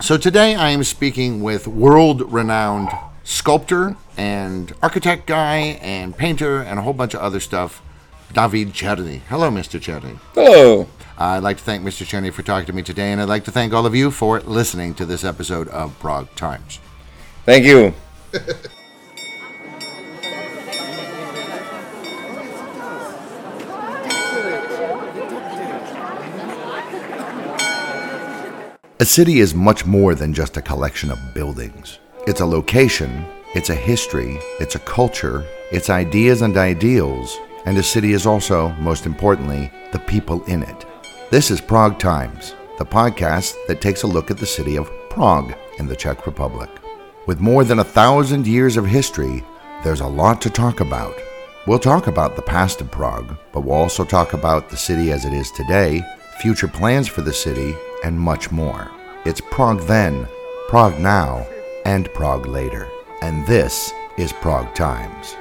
So today I am speaking with world renowned sculptor and architect guy and painter and a whole bunch of other stuff, David Czerny. Hello, Mr. Czerny. Hello. I'd like to thank Mr. Czerny for talking to me today, and I'd like to thank all of you for listening to this episode of Prague Times. Thank you. A city is much more than just a collection of buildings. It's a location, it's a history, it's a culture, it's ideas and ideals, and a city is also, most importantly, the people in it. This is Prague Times, the podcast that takes a look at the city of Prague in the Czech Republic. With more than a thousand years of history, there's a lot to talk about. We'll talk about the past of Prague, but we'll also talk about the city as it is today, future plans for the city, and much more. It's Prague then, Prague now, and Prague later. And this is Prague Times.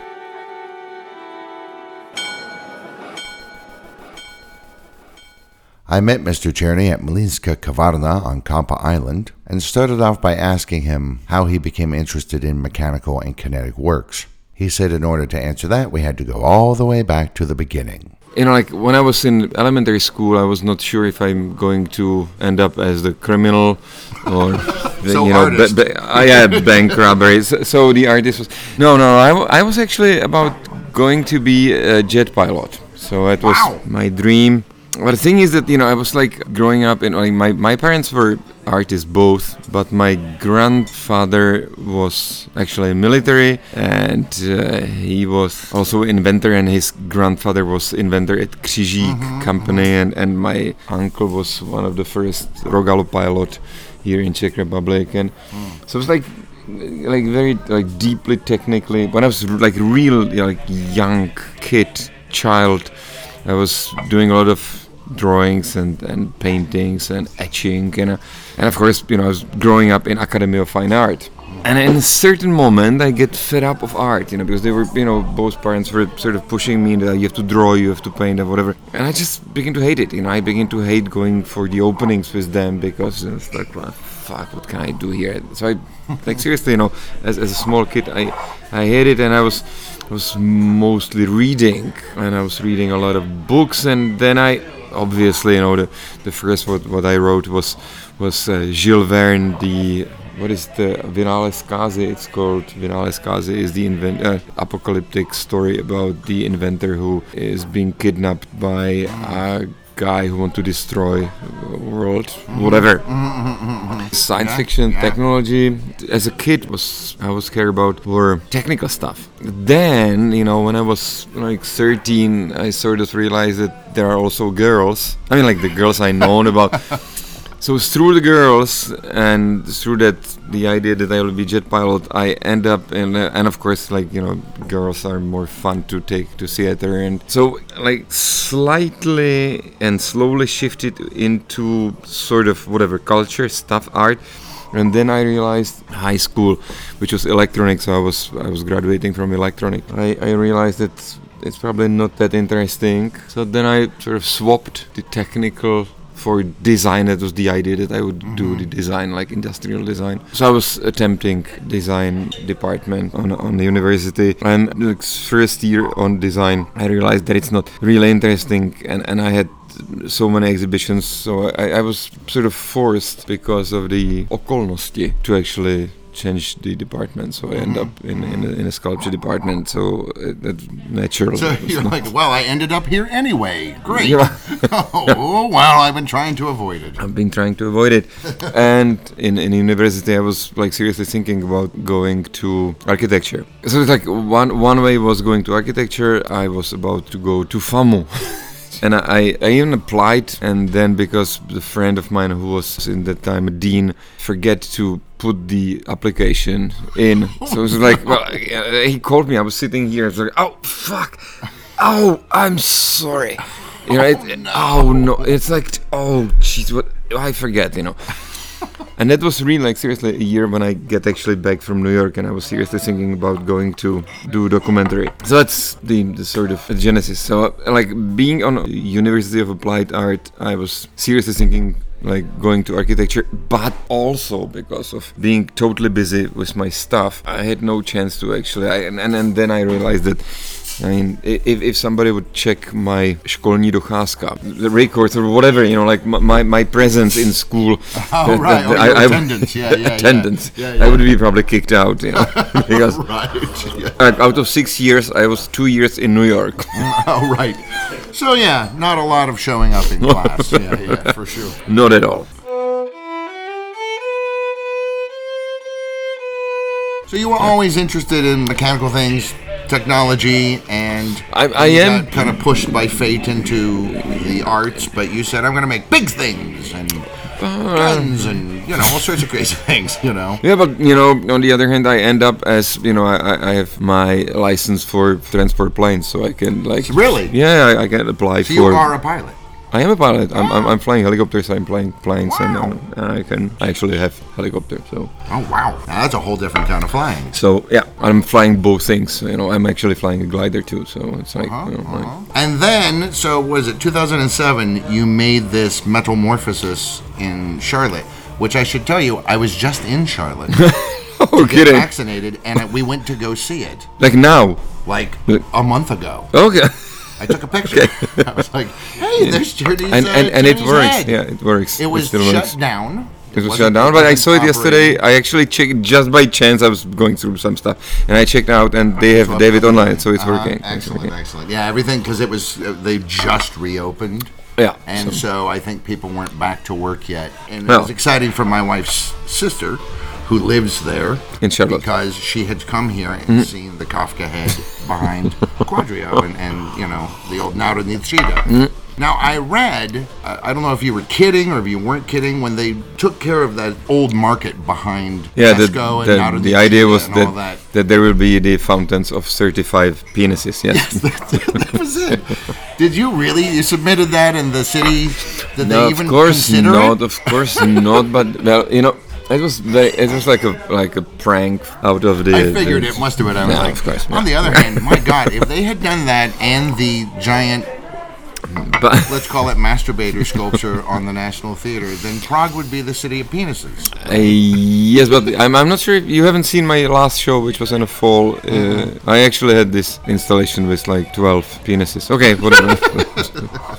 I met Mr. Czerny at Mlýnská Kavárna on Kampa Island and started off by asking him how he became interested in mechanical and kinetic works. He said in order to answer that, we had to go all the way back to the beginning. You know, like when I was in elementary school, I was not sure if I'm going to end up as the criminal or, the, So you know, artist. uh, yeah, bank robberies. So, so the artist was no, no. I, w- I was actually about going to be a jet pilot. So that was Wow. my dream. But the thing is that you know I was like growing up and like, my my parents were artists both, but my grandfather was actually military and uh, he was also inventor and his grandfather was inventor at Křižík mm-hmm, company mm-hmm. and and my uncle was one of the first Rogalu pilot here in Czech Republic and mm. so it was like like very like deeply technically when I was like real like young kid child I was doing a lot of drawings and, and paintings and etching and uh, and of course you know I was growing up in Academy of Fine Art. And in a certain moment I get fed up of art you know because they were you know both parents were sort of pushing me that you have to draw you have to paint and whatever. And I just begin to hate it you know I begin to hate going for the openings with them because it's like well, fuck what can I do here? So I like seriously you know as, as a small kid I I hate it and I was I was mostly reading. And I was reading a lot of books and then I obviously you know the the first what, what I wrote was was uh, Jules Verne the what is the Vynález zkázy? it's called Vynález zkázy is the invent uh, apocalyptic story about the inventor who is being kidnapped by a guy who want to destroy the world whatever. Science fiction technology. As a kid was i was care about were technical stuff. Then you know when i was like 13 i sort of realized that there are also girls. I mean like the girls i known about so through the girls and through that the idea that I will be jet pilot, I end up in uh, and of course like you know girls are more fun to take to theater and so like slightly and slowly shifted into sort of whatever culture stuff art. And then I realized high school, which was electronics. So I was I was graduating from electronic. I, I realized that it's probably not that interesting. So then I sort of swapped the technical for design. That was the idea that I would do mm-hmm. the design, like industrial design. So I was attempting design department on on the university, and the first year on design, I realized that it's not really interesting, and and I had so many exhibitions so I, I was sort of forced because of the okolnosti to actually change the department so I end up in, in, a, in a sculpture department so uh, that's natural So you're not- like, well, I ended up here anyway. Great. Yeah. oh, well, I've been trying to avoid it. I've been trying to avoid it. and in, in university, I was like seriously thinking about going to architecture. So it's like one one way was going to architecture. I was about to go to FAMU. And I, I even applied, and then because the friend of mine who was in that time a dean forget to put the application in, so it was like, well, he called me. I was sitting here. I was like, oh fuck, oh I'm sorry, you know, it, oh, oh no, it's like, oh jeez, what I forget, you know. And that was really like seriously a year when I get actually back from New York and I was seriously thinking about going to do a documentary. So that's the, the sort of genesis. So like being on University of Applied Art, I was seriously thinking like going to architecture, but also because of being totally busy with my stuff, I had no chance to actually. I, and, and then I realized that I mean, if, if somebody would check my školní docházka, the records or whatever, you know, like my, my presence in school, oh, right. oh, I, attendance, yeah, yeah, attendance, yeah. Yeah, I would be probably kicked out, you know, because right. out of six years, I was two years in New York. oh, right. So yeah, not a lot of showing up in class. yeah, yeah, for sure. Not at all. So you were always interested in mechanical things, technology, and I, I am kind of pushed by fate into the arts. But you said I'm going to make big things and uh, guns and you know all sorts of crazy things. You know. Yeah, but you know, on the other hand, I end up as you know, I, I have my license for transport planes, so I can like really. Yeah, I, I can apply so for. You are a pilot. I am a pilot. I'm, I'm, I'm flying helicopters. I'm flying planes, wow. and uh, I can actually have helicopter. So. Oh wow, now that's a whole different kind of flying. So yeah, I'm flying both things. You know, I'm actually flying a glider too. So it's like. Uh-huh, you know, uh-huh. like and then, so was it 2007? You made this metamorphosis in Charlotte, which I should tell you, I was just in Charlotte. oh, to kidding. Vaccinated, and we went to go see it. Like now. Like a month ago. Okay. I took a picture. Okay. I was like, "Hey, there's Journey's and and, uh, and it Journey's works. head. Yeah, it works. It was still shut works. down. It was shut down, but I saw it yesterday. I actually checked just by chance. I was going through some stuff, and I checked out, and they have So they have it I'm- online, so it's uh-huh, working. It's Excellent, working. excellent. Yeah, everything because it was uh, they just reopened, Yeah. and so- so I think people weren't back to work yet, and it was exciting for my wife's sister, who lives there In Charlotte. Mm-hmm. because she had come here and seen the Kafka head behind Quadrio and, and you know the old Národní třída. Mm-hmm. Now I read, uh, I don't know if you were kidding or if you weren't kidding, when they took care of that old market behind yeah, the, Tesco and the, Národní třída the idea was and all that, that. that there will be the fountains of 35 penises. Yes. that was it. Did you really? You submitted that, in the city did no, they even of course consider not. it? Of course not. But well, you know, it was very, it was like a like a prank out of the. I figured the- it must have been. I was Yeah, like, of course, on the other hand, my God, if they had done that and the giant, But let's call it masturbator sculpture on the National Theater, then Prague would be the city of penises. Uh, yes, but I'm, I'm not sure if you haven't seen my last show, which was in the fall. Uh, I actually had this installation with like 12 penises. Okay, whatever.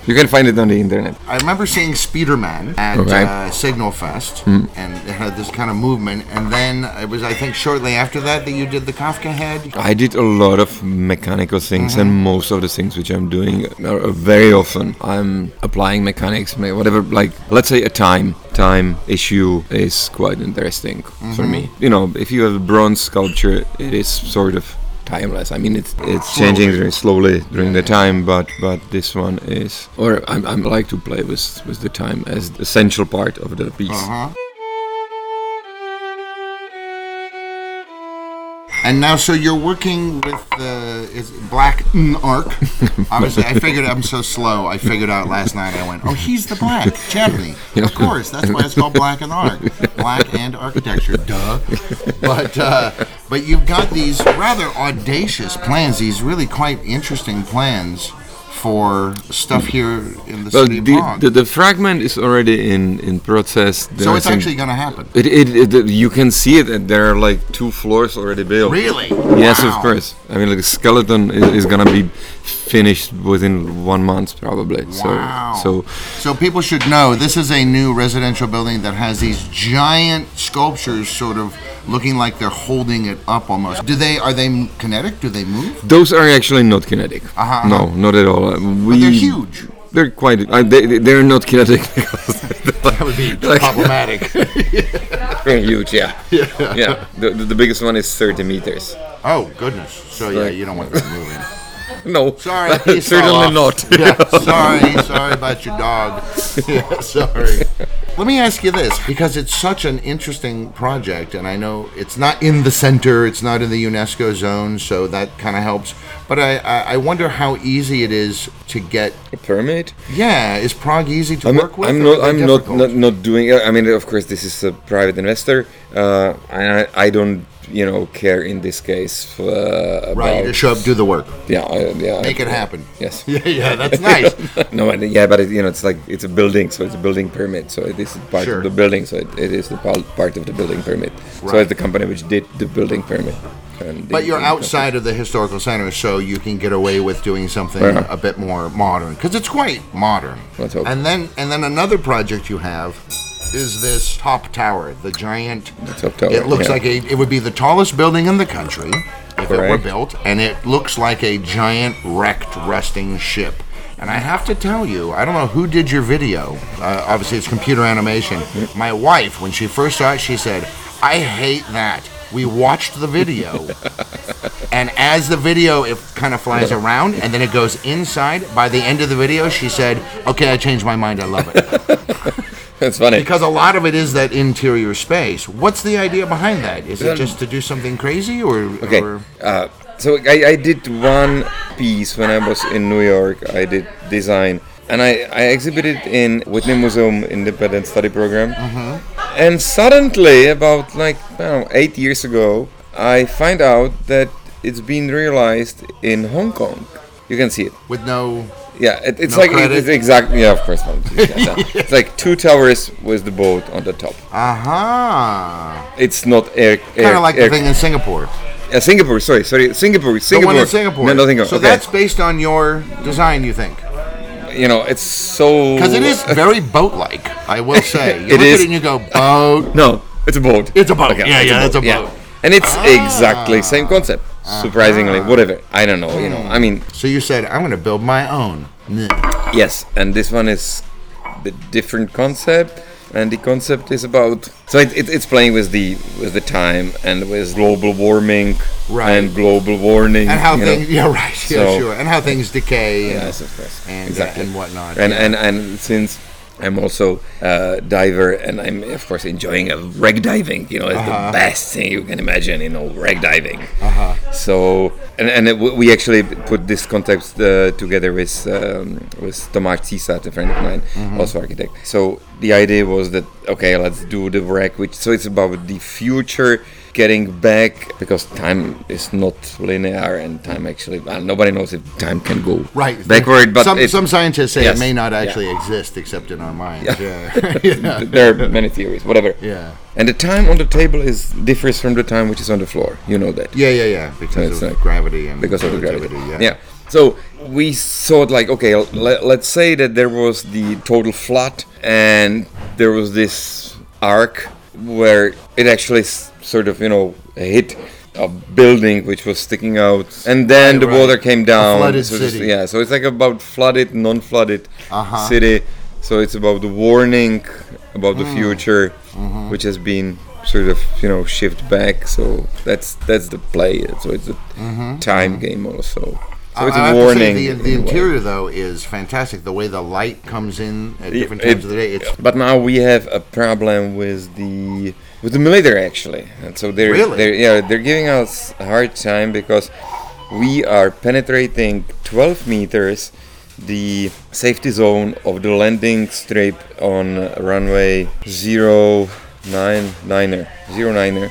you can find it on the internet. I remember seeing Speederman at Okay. Uh, Signal Fest, and it had this kind of movement. And then it was, I think, shortly after that that you did the Kafka head. I did a lot of mechanical things, and most of the things which I'm doing are, are very often I'm applying mechanics, whatever. Like let's say a time time issue is quite interesting for me. You know, if you have a bronze sculpture, it is sort of timeless. I mean, it's it's changing very slowly during the time, but but this one is, or I'm, I'm like to play with with the time as the essential part of the piece. Uh-huh. And now, so you're working with the is Black Arc. Obviously, I figured I'm so slow. I figured out last night. I went, oh, he's the Black Champney. Of course, that's why it's called Black and Arc. Black and architecture, duh. But uh, but you've got these rather audacious plans. These really quite interesting plans for stuff here in the Well, city the, the the fragment is already in in process. so There are it's actually going to happen. It, it, it, you can see it, there are like two floors already built. Really? Yes, of course. I mean, like the skeleton is, is gonna be finished within one month, probably. Wow. So, so So people should know this is a new residential building that has these giant sculptures, sort of looking like they're holding it up almost. Do they are they kinetic? Do they move? those are actually not kinetic. Uh-huh, No, not at all. Uh, We, But they're huge. They're quite. Uh, they, they're not kinetic because That would be Like- problematic. they're huge. Yeah. Yeah. The, the, the biggest one is 30 meters. oh goodness. So yeah, Like- you don't want them moving. No. Sorry, he fell certainly not. Yeah, sorry, sorry about your dog. Yeah, sorry. Let me ask you this, because it's such an interesting project, and I know it's not in the center, it's not in the UNESCO zone, so that kind of helps. But I, I, I wonder how easy it is to get. A permit? Yeah, is Prague easy to I'm, work with? I'm not. I'm not, not not doing. I mean, of course, this is a private investor. Uh, and I, I don't you know care in this case uh, about Right, you just show up, do the work, yeah uh, yeah make it happen. yes Yeah, yeah, that's nice. no and, yeah but it, you know it's like it's a building so it's a building permit so it is part Sure. of the building so it, it is the part of the building permit so it's the company which did the building permit and But you're outside of the historical center, so you can get away with doing something Yeah. a bit more modern because it's quite modern. Let's hope. And then, and then another project you have is this top tower, the giant. The top tower, It looks yeah. like a. It would be the tallest building in the country if it were built, and it looks like a giant wrecked, rusting ship. And I have to tell you, I don't know who did your video. Uh, obviously, it's computer animation. My wife, when she first saw it, she said, "I hate that." We watched the video, and as the video it kind of flies around and then it goes inside. By the end of the video, she said, "Okay, I changed my mind. I love it." that's funny because a lot of it is that interior space. What's the idea behind that? Is it just to do something crazy, or Okay. or- Uh, so I, I did one piece when I was in New York. I did design, and I, I exhibited in Whitney Museum Independent Study Program. And suddenly, about like I don't know, eight years ago, I find out that it's been realized in Hong Kong. You can see it. with no? Yeah, it, it's No like credit? it's exactly yeah, of course not. Yeah, It's like two towers with the boat on the top. Aha! It's not air. Kind of like the thing in Singapore. Uh, Singapore, sorry, sorry, Singapore, The Singapore. one in Singapore. No, no, Singapore. So okay. that's based on your design, you think? You know, it's so. Because it is very boat-like. I will say. You It look is. at it and you go, boat. No, it's a boat. It's a boat. Yeah, yeah, it's a boat. And it's Ah. exactly same concept. Surprisingly, whatever. I don't know. You know, I mean, So you said I'm going to build my own. Yes, and this one is the different concept. And the concept is about so it, it, it's playing with the with the time and with global warming Right. and global warning And how know. things, yeah, right, yeah, So- sure, and how things decay, and, Yes, of course. and, uh, exactly. and whatnot. and yeah. and and since I'm also a diver and I'm of course enjoying a wreck diving. You know, it's Uh-huh. the best thing you can imagine. You know, wreck diving. Uh-huh. So and and it, we actually put this context uh, together with um, with Tomáš Císař, a friend of mine, Mm-hmm. also architect. So the idea was that okay, let's do the wreck, which so it's about the future getting back because time is not linear and time actually well, nobody knows if time can go right backward but some, it- some scientists say Yes, it may not yeah. actually exist except in our minds. Yeah, yeah. there are many theories, whatever. Yeah. And the time on the table is differs from the time which is on the floor. You know that yeah, yeah, yeah, because of like- gravity and because of the gravity. yeah, Yeah. So we thought like, okay, let, let's say that there was the total flood and there was this arc where it actually s- sort of you know hit a building which was sticking out and then Right, the right. water came down flooded so city. yeah so it's like about flooded non-flooded Uh-huh. city so it's about the warning about the Hmm. future Mm-hmm. which has been sort of you know shift back so that's that's the play so it's a time game also so it's I a have to say warning the, the a interior though is fantastic. The way the light comes in at different It- times of the day. It's but now we have a problem with the with the military actually, and so they're, Really? they're yeah they're giving us a hard time because we are penetrating 12 meters the safety zone of the landing strip on runway 09 zero niner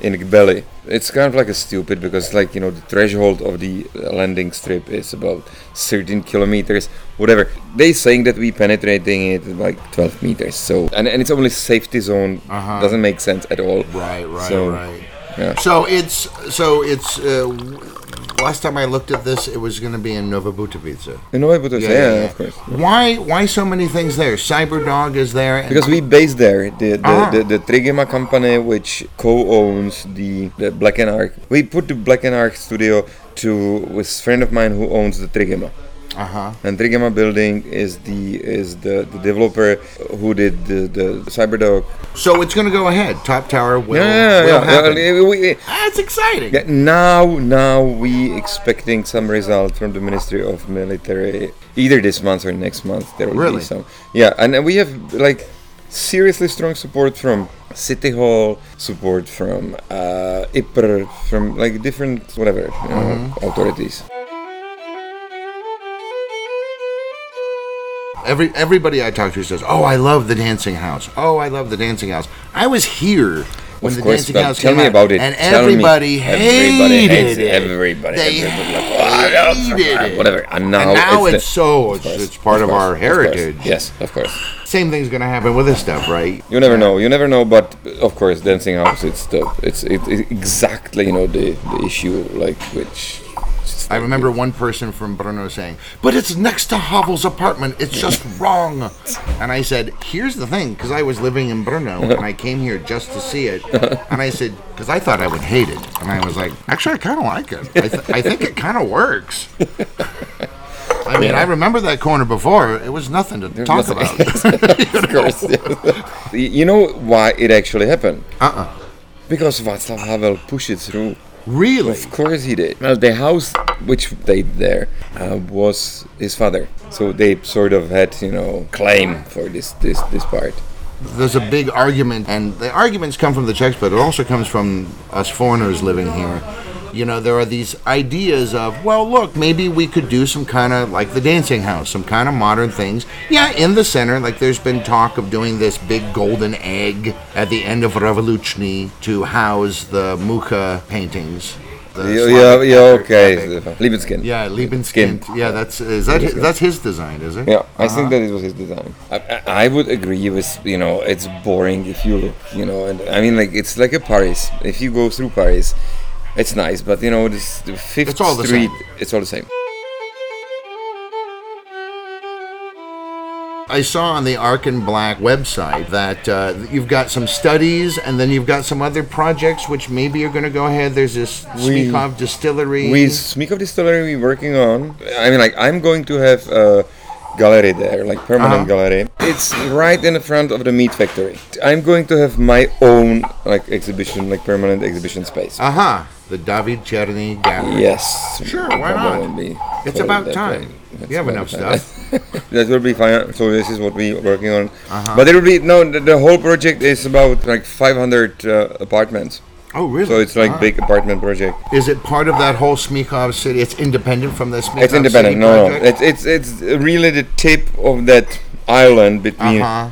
in Kbely. It's kind of like a stupid because like you know the threshold of the landing strip is about 13 kilometers whatever they saying that we penetrating it like 12 meters so and, and it's only safety zone Uh-huh. doesn't make sense at all right, right, So, right. yeah. So it's so it's. Uh, last time I looked at this, it was going to be in Nova Butovice. you know what yeah, yeah, of course Why? Why so many things there? Cyberdog is there. because we based there the the, Ah. the, the Trigema company which co-owns the, the Black and Arc we put the Black and Arc studio to with friend of mine who owns the Trigema Uh-huh. And Trigema Building is the is the, the developer who did the, the Cyberdog. So it's going to go ahead. Top Tower will, Yeah, yeah, will yeah. happen. Uh, we- That's exciting. yeah, Now, now we expecting some result from the Ministry of Military either this month or next month. There will Really? be some. Yeah, and we have like seriously strong support from City Hall, support from uh, IPR, from like different whatever you know, Mm-hmm. authorities. Every everybody I talk to says, "Oh, I love the dancing house. Oh, I love the dancing house." I was here when Of the course, dancing house tell came me out, about it. and Tell me. everybody Everybody hated hates it. Everybody- they everybody like, oh, hated it. whatever. And now, now it's, it's, the- so it's, course, it's part of, course, our heritage. Yes, of course. Same thing's gonna happen with this stuff, right? You never know. You never know. But of course, dancing house. It's the. It's it, it exactly you know the the issue like which. I remember one person from Brno saying, "But it's next to Havel's apartment. It's just wrong." And I said, "Here's the thing, because I was living in Brno and I came here just to see it." And I said, "Because I thought I would hate it," and I was like, "Actually, I kind of like it. I, th- I think it kind of works." I mean, I remember that corner before. It was nothing to talk nothing. about. of course. yes. you know why it actually happened? uh-uh. Because Václav Havel pushed it through. Really? Of course he did. Well, the house which they there uh, was his father, so they sort of had you know claim for this this this part. there's a big argument, and the arguments come from the Czechs, but it also comes from us foreigners living here. You know, there are these ideas of, well, look, maybe we could do some kind of like the dancing house, some kind of modern things. Yeah, in the center, like there's been talk of doing this big golden egg at the end of Revolutionary to house the Mucha paintings. The Yeah, yeah, yeah, okay. epic. Liebenskin. Yeah, Libeskind. Yeah, that's uh, is that his, that's his design, is it? Yeah, I think uh-huh. that it was his design. I, I, I would agree with you know it's boring if you look you know and I mean like it's like a Paris. If you go through Paris, it's nice, but you know this the Fifth It's all the Street, same. it's all the same. I saw on the Arc and Black website that uh, you've got some studies and then you've got some other projects which maybe you're going to go ahead. There's this We- Smíchov distillery. With Smíchov Distillery, we're working on. I mean, like I'm going to have a gallery there, like permanent Uh-huh. gallery. It's right in the front of the meat factory. I'm going to have my own like exhibition, like permanent exhibition space. Aha, the David Czerny Gallery. Yes. Sure, why not? probably It's about time. That's You have enough time. stuff. that will be fine. So this is what we're working on. Uh-huh. But it will be no. The, the whole project is about like 500 uh, apartments. Oh, really? So it's like Ah. big apartment project. Is it part of that whole Smíchov city? It's independent from the Smíchov It's independent. City No, no. It's it's it's really the tip of that island between Uh-huh.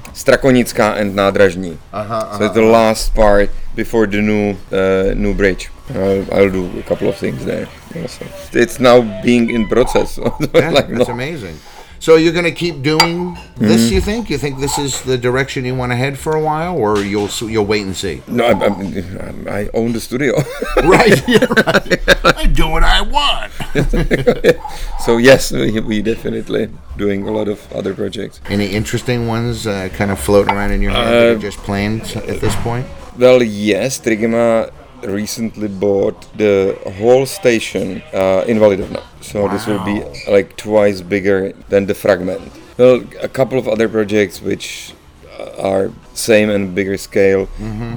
And Nádražní. Uh-huh, So it's the last part before the new uh, new bridge. I'll, I'll do a couple of things there. Also. It's now being in process. So Yeah, like, that's no- amazing. So you're going to keep doing this? Mm-hmm. You think? You think this is the direction you want to head for a while, or you'll you'll wait and see? no, I'm, I'm, I own the studio. right, yeah, right. I do what I want. so yes, we, we definitely doing a lot of other projects. Any interesting ones uh, kind of floating around in your head that Uh, are just planned at this point? Well, yes, Trigema recently bought the whole station uh, in Validovna. So this will be like twice bigger than the fragment. Well, a couple of other projects which uh, are same and bigger scale,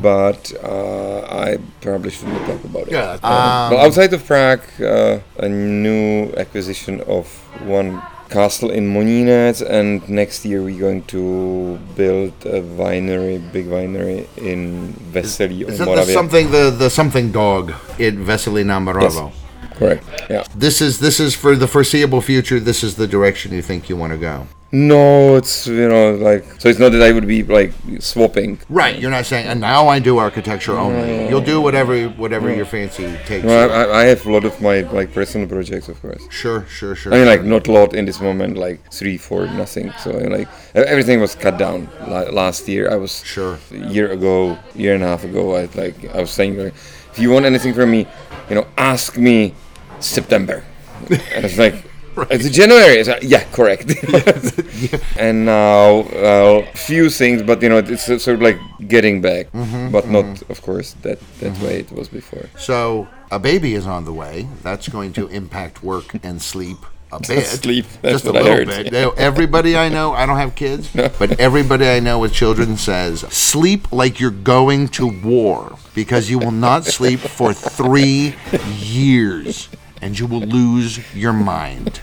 but uh, I probably shouldn't talk about it. Yeah, Uh, well, outside of Prague, uh, a new acquisition of one castle in Moninec, and next year we're going to build a winery, big winery in Veselí Is on that the something the, the something dog in Veselí nad Moravou? Correct. Yeah. This is this is for the foreseeable future. This is the direction you think you want to go. No, it's you know like so. It's not that I would be like swapping. Right. You're not saying, and now I do architecture only. You'll do whatever whatever your fancy takes. No, you. I, I- have a lot of my like personal projects, of course. Sure, sure, sure. I mean, like not a lot in this moment, like three, four, nothing. So like everything was cut down La- last year. I was Sure. a year ago, year and a half ago. I like I was saying, like, if you want anything from me, you know, ask me September. and it's like. It's January. Like, uh, yeah, correct. And now, well, few things, but you know, it's sort of like getting back, Mm-hmm, but not, mm-hmm. of course, that that mm-hmm. way it was before. So a baby is on the way. That's going to impact work and sleep a bit. Sleep, that's just a little bit. yeah. Everybody I know, I don't have kids, but everybody I know with children says sleep like you're going to war because you will not sleep for three years and you will lose your mind.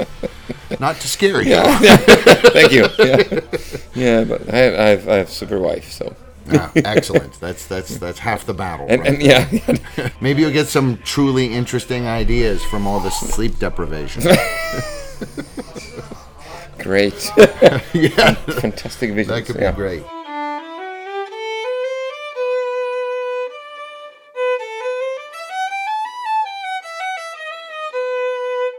not to scare you. Thank you. Yeah, yeah but I have, I have, I have super wife, so Ah, excellent. That's that's that's half the battle. and, right and yeah, Maybe you'll get some truly interesting ideas from all this sleep deprivation. great, yeah, fantastic vision. that could be yeah. great.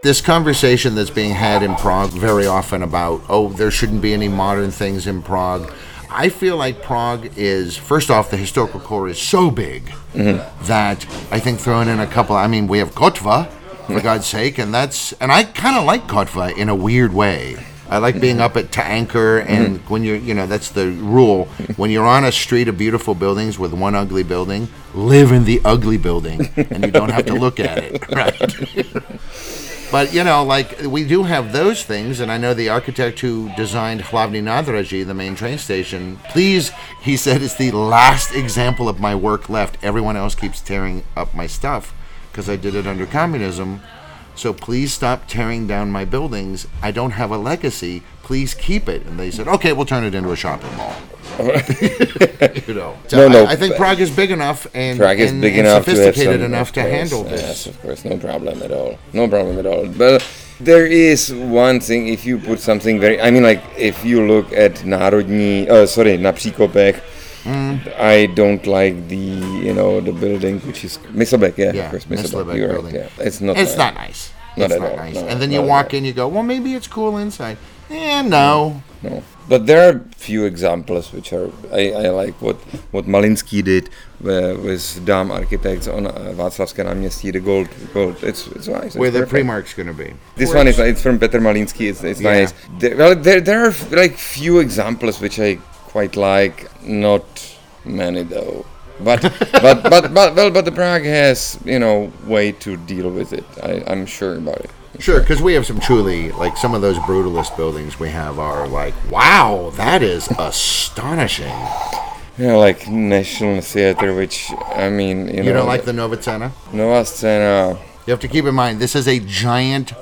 This conversation that's being had in Prague very often about, oh, there shouldn't be any modern things in Prague. I feel like Prague is, first off, the historical core is so big mm-hmm. that I think throwing in a couple, I mean, we have Kotva, for God's sake, and that's, and I kind of like Kotva in a weird way. I like being mm-hmm. up at to anchor, and mm-hmm. when you're, you know, that's the rule. When you're on a street of beautiful buildings with one ugly building, live in the ugly building, and you don't have to look at it, right? But you know, like we do have those things, and I know the architect who designed Hlavní Nádraží, the main train station. Please, he said, it's the last example of my work left. Everyone else keeps tearing up my stuff because I did it under communism. So please stop tearing down my buildings. I don't have a legacy. Please keep it. And they said, okay, we'll turn it into a shopping mall. you know, so No, no, I, I think Prague is big enough and, Prague is and- big and enough to sophisticated some, enough to course, handle this. Yes, of course, no problem at all. No problem at all. But there is one thing. If you put something very, I mean, like if you look at Národní, uh, sorry, na Příkopech, Mm. I don't like the, you know, the building which is Myslbek. Yeah, Yeah, of course, Myslbek. Myslbek You're right. building. Yeah, it's not. It's nice. not nice. Not it's at not all. nice. No, and then you walk in, you go, well, maybe it's cool inside. Eh, no. No, but there are few examples which are I, I like what what Malínský did uh, with Dam Architects on uh, Václavské náměstí, the gold gold. It's it's nice. it's Where the perfect. Primark's going to be. This Where one is it's- it's from Petr Malínský. It's, it's Yeah. nice. There, well, there there are like few examples which I quite like. Not many though. But but but but well, but the Prague has you know way to deal with it. I, I'm sure about it. Sure, because we have some truly, like some of those brutalist buildings we have are like, wow, that is astonishing. Yeah, like National Theatre, which I mean, you, know You know, don't like the? Nová Scéna. You have to keep in mind, this is a giant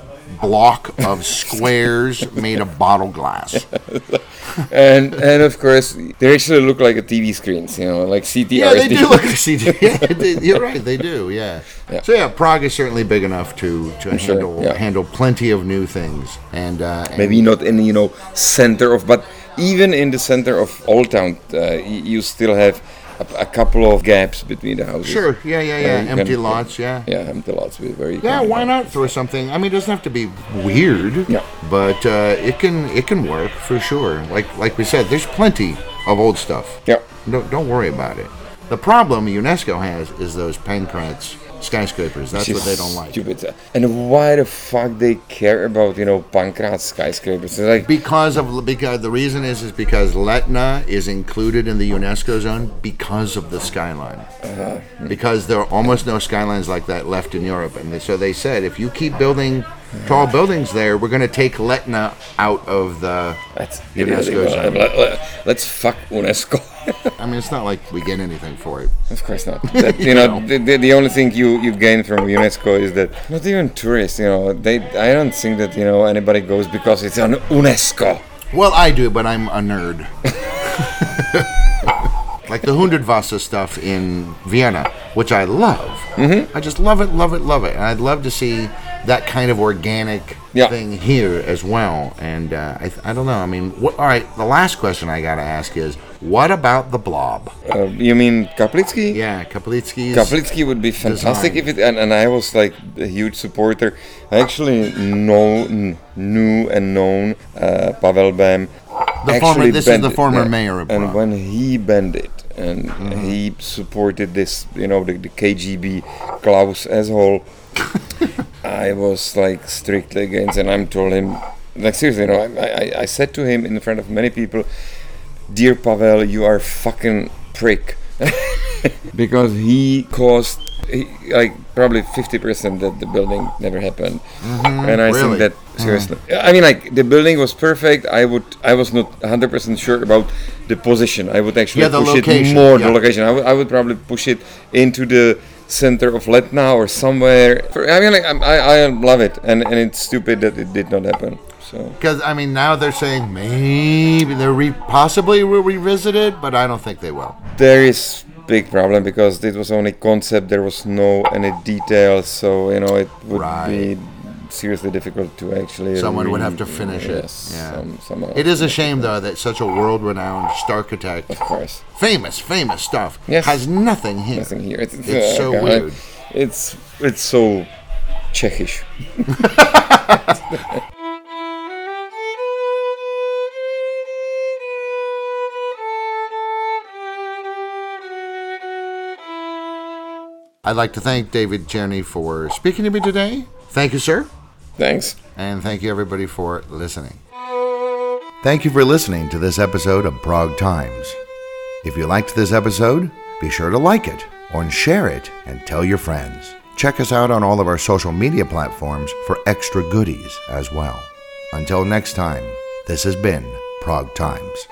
block of squares made of bottle glass. and and of course they actually look like a TV screens, you know, like CTR. Yeah, they do look like CD. Yeah, you're right, they do. Yeah. Yeah. So yeah, Prague is certainly big enough to to sure, handle yeah. handle plenty of new things, and, uh, and Maybe not in you know center of, but even in the center of Old Town, uh, you still have a, couple of gaps between the houses. Sure. Yeah, yeah, yeah. Empty can- lots. Yeah. Yeah, empty lots with very. Yeah, why not throw something? I mean, it doesn't have to be weird. Yeah. But uh, it can it can work for sure. Like like we said, there's plenty of old stuff. Yeah. Don't don't worry about it. The problem UNESCO has is those Pankrác skyscrapers. That's what they don't like. Stupid. And why the fuck they care about you know Pankrác skyscrapers? It's like Because of because the reason is is because Letná is included in the UNESCO zone because of the skyline. Uh-huh. Because there are almost no skylines like that left in Europe, and they, so they said if you keep building tall buildings there, we're going to take Letná out of the that's UNESCO let, let's fuck UNESCO. I mean, it's not like we get anything for it. Of course not. That, you know, the, the, the only thing you, you gain from UNESCO is that not even tourists. You know, they I don't think that you know anybody goes because it's on UNESCO. Well, I do, but I'm a nerd. like the Hundertwasser stuff in Vienna, which I love. Mm-hmm. I just love it, love it, love it. And I'd love to see that kind of organic Yeah. thing here as well. And uh, I, I don't know. I mean, what, all right, the last question I got to ask is what about the blob? Uh, you mean Kaplický? Yeah, Kaplický. Kaplický would be fantastic Design. if it, and, and I was like a huge supporter. I actually know, kn- knew and known uh, Pavel Bem. The former- actually this is the it, former mayor of And Prague. when he bent it and Mm-hmm. he supported this, you know, the, the KGB Klaus as whole, I was like strictly against, and I told him, like seriously, you know, I, I, I said to him in front of many people, "Dear Pavel, you are fucking prick," because he caused he, like probably fifty percent that the building never happened, mm-hmm, and I Really? think that mm. seriously, I mean, like the building was perfect. I would, I was not hundred percent sure about the position. I would actually Yeah, push location, it more yeah. the location. I would, I would probably push it into the center of Letná or somewhere. I mean, like I, I love it, and and it's stupid that it did not happen. So Because I mean, now they're saying maybe they're re- possibly will revisit it, but I don't think they will. there is big problem because it was only concept. There was no any details, so you know it would Right. be seriously difficult to actually. Someone would have to finish it. yes, Yeah. some- somehow. It is a shame though that such a world-renowned star architect, Of course, famous, famous stuff, Yes. has nothing here. nothing here. It's, It's uh, so God, weird. It's it's so Czechish. I'd like to thank David Czerny for speaking to me today. Thank you, sir. Thanks. And thank you, everybody, for listening. Thank you for listening to this episode of Prague Times. If you liked this episode, be sure to like it or share it and tell your friends. Check us out on all of our social media platforms for extra goodies as well. Until next time, this has been Prague Times.